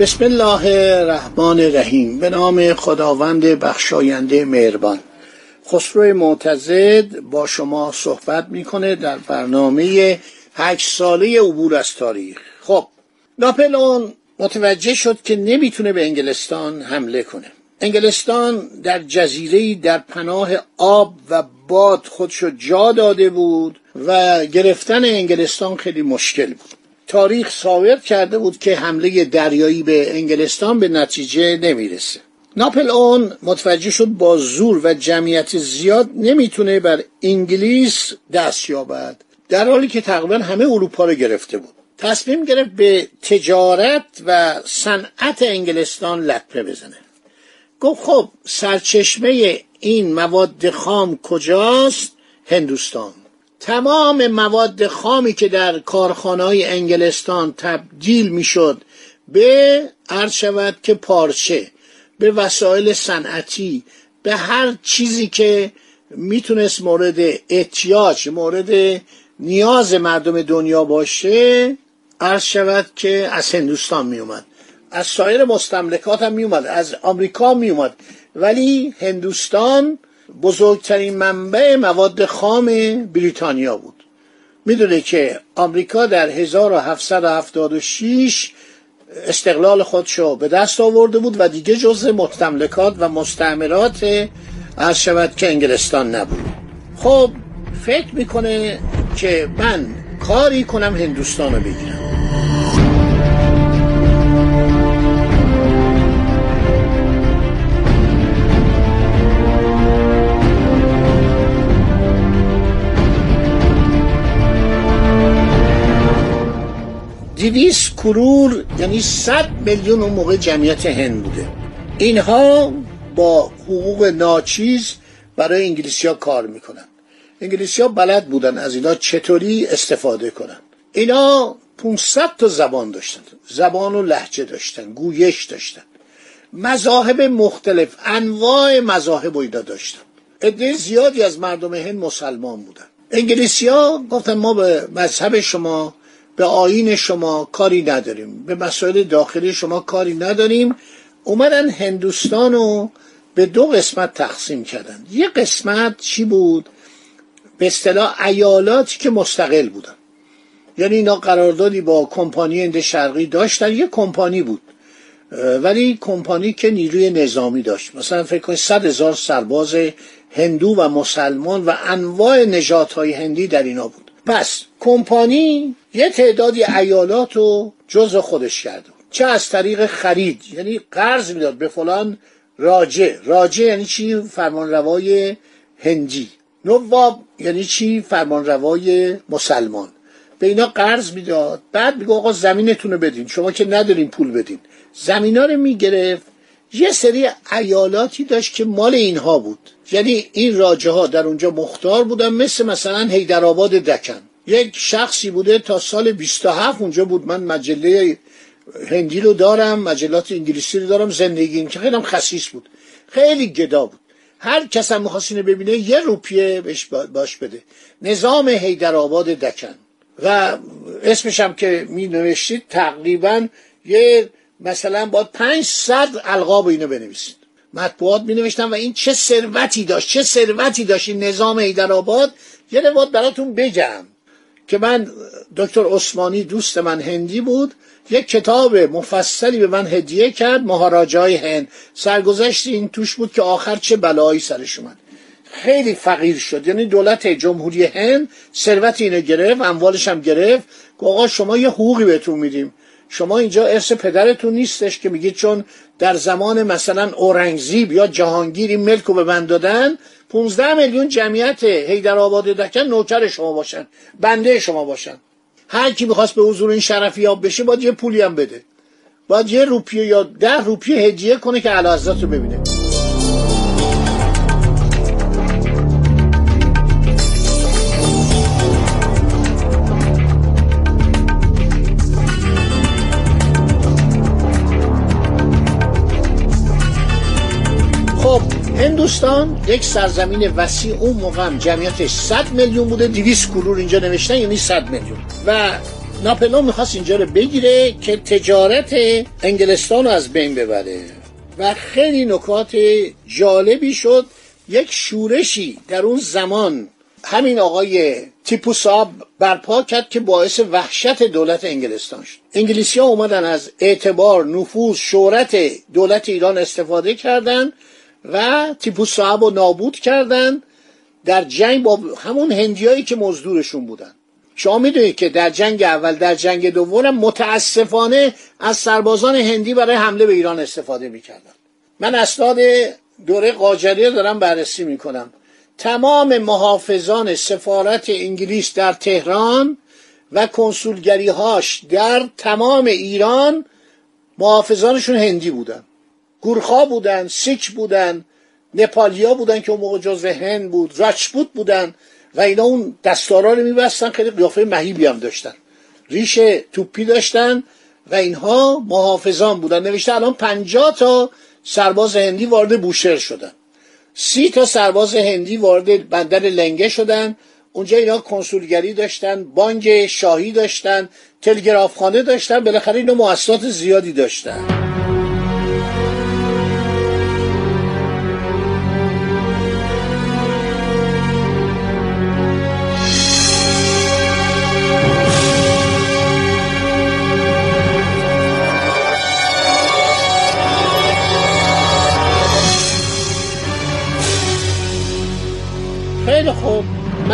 بسم الله الرحمن الرحیم. به نام خداوند بخشاینده مهربان. خسرو معتزد با شما صحبت می‌کنه در برنامه هشت ساله عبور از تاریخ. خب ناپلئون متوجه شد که نمی‌تونه به انگلستان حمله کنه. انگلستان در جزیره در پناه آب و باد خودشو جا داده بود و گرفتن انگلستان خیلی مشکل بود. تاریخ ثابت کرده بود که حمله دریایی به انگلستان به نتیجه نمی‌رسه. ناپل اون متوجه شد با زور و جمعیت زیاد نمی‌تونه بر انگلیس دست یابد در حالی که تقریبا همه اروپا رو گرفته بود. تصمیم گرفت به تجارت و صنعت انگلستان لطمه بزنه. گفت خب سرچشمه این مواد خام کجاست؟ هندوستان. تمام مواد خامی که در کارخانه انگلستان تبدیل می‌شد به عرض شود که پارچه به وسایل صنعتی به هر چیزی که می‌تونست مورد احتیاج مورد نیاز مردم دنیا باشه عرض شود که از هندوستان میومد از سایر مستملکات هم میومد از آمریکا میومد ولی هندوستان بزرگترین منبع مواد خام بریتانیا بود. می‌دونه که آمریکا در 1776 استقلال خودشو به دست آورده بود و دیگه جز مستملکات و مستعمرات عرض شود که انگلستان نبود. خب فکر می‌کنه که من کاری کنم هندوستان رو بگیرم. دویست کرور یعنی صد میلیون اون موقع جمعیت هند بوده. اینها با حقوق ناچیز برای انگلیسی ها کار می‌کنن. انگلیسی ها بلد بودن از اینا چطوری استفاده کنن. اینا 500 تا زبان داشتن. زبان و لحجه داشتن گویش داشتن. مذاهب مختلف انواع مذاهب و اینا داشتن. عده زیادی از مردم هند مسلمان بودن. انگلیسی ها گفتن ما به مذهب شما به آین شما کاری نداریم. به مسائل داخلی شما کاری نداریم. اومدن هندوستان رو به دو قسمت تقسیم کردن. یه قسمت چی بود؟ به اصطلاح ایالاتی که مستقل بودن. یعنی اینا قراردادی با کمپانی هند شرقی داشتن. یه کمپانی بود. ولی کمپانی که نیروی نظامی داشت. مثلا فکر کنید صد هزار سرباز هندو و مسلمان و انواع نجات های هندی در اینا بود. پس کمپانی یه تعدادی ایالات رو جز خودش کرده. چه از طریق خرید یعنی قرض می‌داد به فلان راجع. راجع یعنی چی؟ فرمانروای هندی. نواب یعنی چی؟ فرمانروای مسلمان. به اینا قرض می‌داد. بعد میگه آقا زمینتون رو بدین. شما که ندارین پول بدین. زمینا رو می‌گرفت. یه سری ایالاتی داشت که مال اینها بود. یعنی این راجه ها در اونجا مختار بودن مثل مثلا هیدرآباد دکن. یک شخصی بوده تا سال 27 اونجا بود. من مجله هندی رو دارم مجلات انگلیسی رو دارم زندگی که خیلی خصیص بود. خیلی گدا بود. هر کس هم می‌خواست اینو ببینه یه روپیه بهش باش بده. نظام هیدرآباد دکن. و اسمش هم که می نوشتید تقریبا یه مثلا پنج صد القاب اینو بنویسید. مطبوعات می نوشتن و این چه ثروتی داشت چه ثروتی داشت این نظام هیدرآباد یه روایت براتون بگم. که من دکتر عثمانی دوست من هندی بود یک کتاب مفصلی به من هدیه کرد مهاراجای هند. سرگذشت این توش بود که آخر چه بلایی سرش اومد. خیلی فقیر شد. یعنی دولت جمهوری هند ثروت اینو گرفت اموالش هم گرفت. آقا شما یه حقوقی بهتون میدیم. شما اینجا ارث پدرتون نیستش که میگید چون در زمان مثلا اورنگزیب یا جهانگیر این ملک رو به من دادن 15 میلیون جمعیت هیدرآباد دکن نوکر شما باشن بنده شما باشن. هر کی می‌خواست به حضور این شرفیاب بشه باید یه پولی هم بده. باید یه روپیه یا ده روپیه هدیه کنه که علازت رو ببینه. هندوستان یک سرزمین وسیع اون موقع هم جمعیتش 100 میلیون بوده 200 کرور اینجا نوشتن یعنی 100 میلیون. و ناپلون می‌خواست اینجا رو بگیره که تجارت انگلستان رو از بین ببره. و خیلی نکات جالبی شد یک شورشی در اون زمان همین آقای تیپو صاحب برپا کرد که باعث وحشت دولت انگلستان شد. انگلیسی ها اومدن از اعتبار نفوذ شهرت دولت ایران استفاده کردند و تیپو صاحب رو نابود کردن در جنگ با همون هندیایی که مزدورشون بودن. شما می‌دونید که در جنگ اول در جنگ دوم متاسفانه از سربازان هندی برای حمله به ایران استفاده می‌کردن. من اسناد دوره قاجاریه دارم بررسی می‌کنم. تمام محافظان سفارت انگلیس در تهران و کنسولگریهاش در تمام ایران محافظانشون هندی بودن. گورخا بودن سیک بودن نپالیا بودن که اون موقع جزو هند بود راچپوت بودن و اینا اون دستارا رو میبستن خیلی قیافه مهیبی هم داشتن. ریش توپی داشتن و اینها محافظان بودن. نوشته الان پنجاه تا سرباز هندی وارد بوشهر شدن. سی تا سرباز هندی وارد بندر لنگه شدن. اونجا اینا کنسولگری داشتن بانک شاهی داشتن تلگرافخانه داشتن بالاخره اینا مؤسسات زیادی داشتن.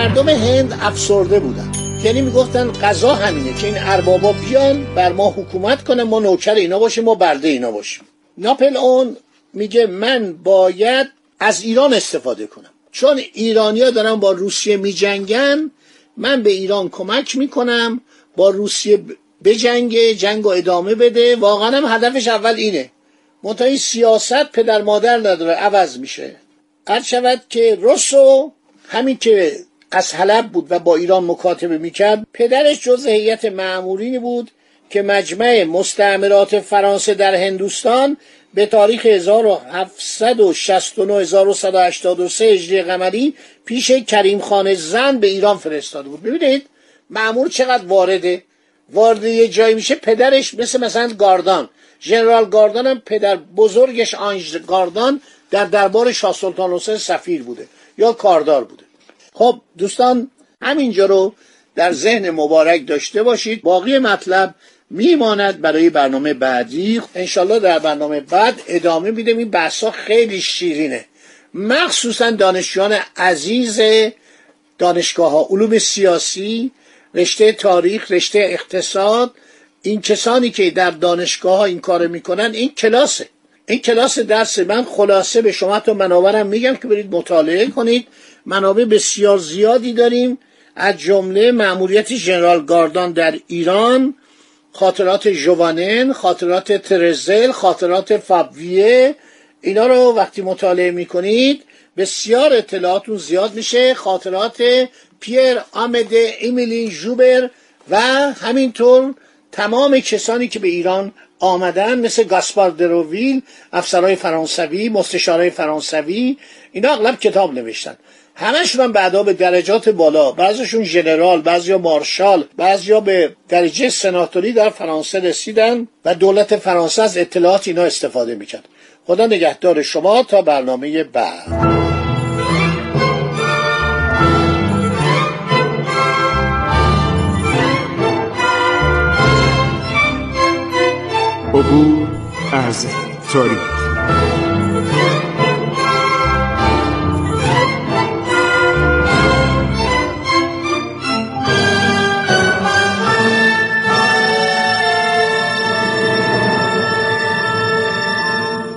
مردم هند افسرده بودن. یعنی می‌گفتن قضا همینه که این اربابا بیان بر ما حکومت کنن ما نوکر اینا باشیم ما برده اینا باشیم. ناپل اون میگه من باید از ایران استفاده کنم. چون ایرانیا دارن با روسیه میجنگن من به ایران کمک می‌کنم با روسیه بجنگه جنگ و ادامه بده. واقعا هم هدفش اول اینه. منتها این سیاست پدر مادر نداره عوض میشه. هر شود که روسو همین که از حلب بود و با ایران مکاتبه می‌کرد پدرش جز هیئت معمولی بود که مجمع مستعمرات فرانسه در هندوستان به تاریخ 1769 1183 هجری قمری پیش کریم خان زن به ایران فرستاده بود. ببینید معمول چقدر وارده؟ وارد یه جایی میشه پدرش مثل مثلا گاردان. ژنرال گاردان هم پدر بزرگش آنژ گاردان در دربار شاه سلطان حسین سفیر بوده یا کاردار بوده. خب دوستان همینجا رو در ذهن مبارک داشته باشید. باقی مطلب میماند برای برنامه بعدی. انشالله در برنامه بعد ادامه میدم این بحثا خیلی شیرینه. مخصوصا دانشجویان عزیز دانشگاه ها علوم سیاسی رشته تاریخ رشته اقتصاد. این کسانی که در دانشگاه ها این کار می‌کنن این کلاسه. این کلاس درس من خلاصه به شما تو منابرم میگم که برید مطالعه کنید. منابع بسیار زیادی داریم از جمله مأموریت ژنرال گاردان در ایران خاطرات جوانن خاطرات ترزل خاطرات فابویه اینا رو وقتی مطالعه می‌کنید بسیار اطلاعاتون زیاد میشه. خاطرات پیر آمده ایمیلین جوبر و همینطور تمام کسانی که به ایران آمدن مثل گاسپار دروویل افسرهای فرانسوی مستشارهای فرانسوی اینا اغلب کتاب نوشتن. همشون هم بعدا به درجات بالا. بعضیشون ژنرال بعضیا مارشال بعضیا به درجه سناتوری در فرانسه رسیدن و دولت فرانسه از اطلاعات اینا استفاده می‌کرد. خدا نگهدار شما تا برنامه بعد. عبور از تاریخ.